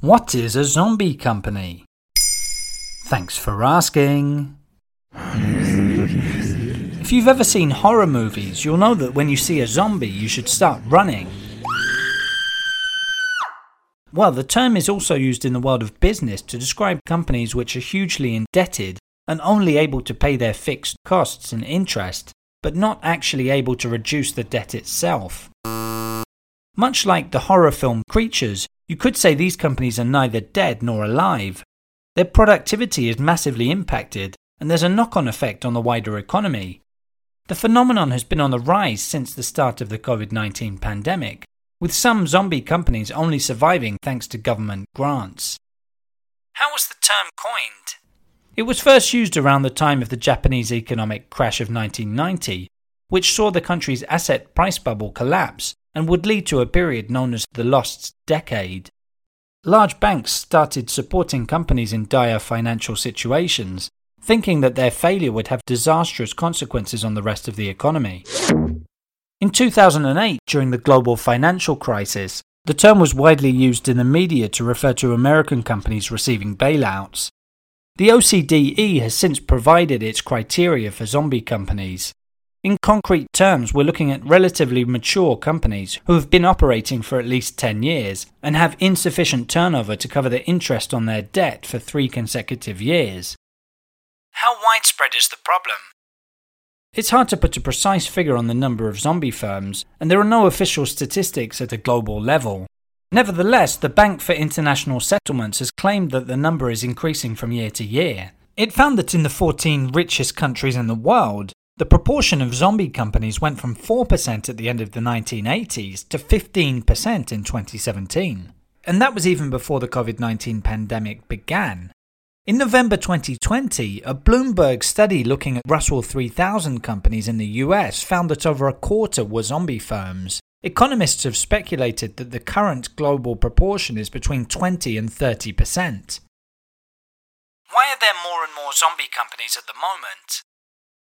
What is a zombie company? Thanks for asking. If you've ever seen horror movies, you'll know that when you see a zombie, you should start running. Well, the term is also used in the world of business to describe companies which are hugely indebted and only able to pay their fixed costs and interest, but not actually able to reduce the debt itself. Much like the horror film Creatures, you could say these companies are neither dead nor alive. Their productivity is massively impacted, and there's a knock on effect on the wider economy. The phenomenon has been on the rise since the start of the COVID 19 pandemic, with some zombie companies only surviving thanks to government grants. How was the term coined? It was first used around the time of the Japanese economic crash of 1990, which saw the country's asset price bubble collapse and would lead to a period known as the Lost Decade. Large banks started supporting companies in dire financial situations, thinking that their failure would have disastrous consequences on the rest of the economy. In 2008, during the global financial crisis, the term was widely used in the media to refer to American companies receiving bailouts. The OCDE has since provided its criteria for zombie companies. In concrete terms, we're looking at relatively mature companies who have been operating for at least 10 years and have insufficient turnover to cover the interest on their debt for three consecutive years. How widespread is the problem? It's hard to put a precise figure on the number of zombie firms, and there are no official statistics at a global level. Nevertheless, the Bank for International Settlements has claimed that the number is increasing from year to year. It found that in the 14 richest countries in the world, the proportion of zombie companies went from 4% at the end of the 1980s to 15% in 2017. And that was even before the COVID 19 pandemic began. In November 2020, a Bloomberg study looking at Russell 3000 companies in the US found that over a quarter were zombie firms. Economists have speculated that the current global proportion is between 20 and 30 percent. Why are there more and more zombie companies at the moment?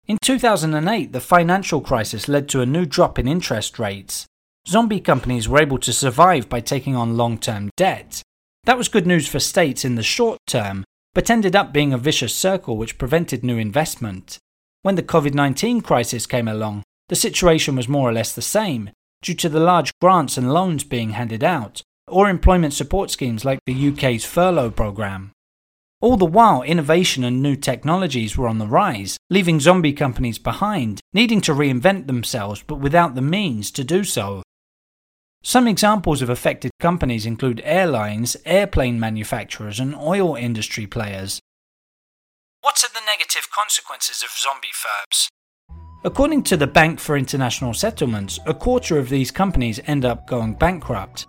In 2008, the financial crisis led to a new drop in interest rates. Zombie companies were able to survive by taking on long term debt. That was good news for states in the short term, but ended up being a vicious circle which prevented new investment. When the COVID 19 crisis came along, the situation was more or less the same, due to the large grants and loans being handed out, or employment support schemes like the UK's furlough programme. All the while, innovation and new technologies were on the rise, leaving zombie companies behind, needing to reinvent themselves but without the means to do so. Some examples of affected companies include airlines, airplane manufacturers, and oil industry players. What are the negative consequences of zombie firms? According to the Bank for International Settlements, a quarter of these companies end up going bankrupt.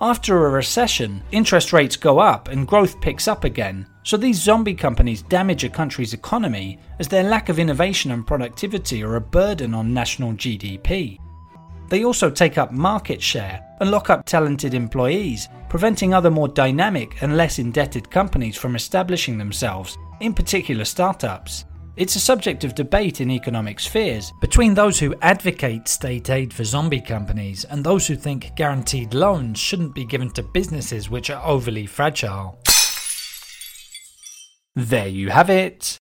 After a recession, interest rates go up and growth picks up again, so these zombie companies damage a country's economy as their lack of innovation and productivity are a burden on national GDP. They also take up market share and lock up talented employees, preventing other more dynamic and less indebted companies from establishing themselves, in particular startups. It's a subject of debate in economic spheres between those who advocate state aid for zombie companies and those who think guaranteed loans shouldn't be given to businesses which are overly fragile. There you have it.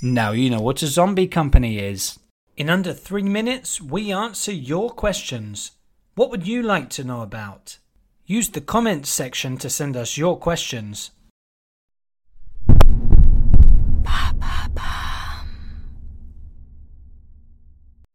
Now you know what a zombie company is. In under three minutes, we answer your questions. What would you like to know about? Use the comments section to send us your questions.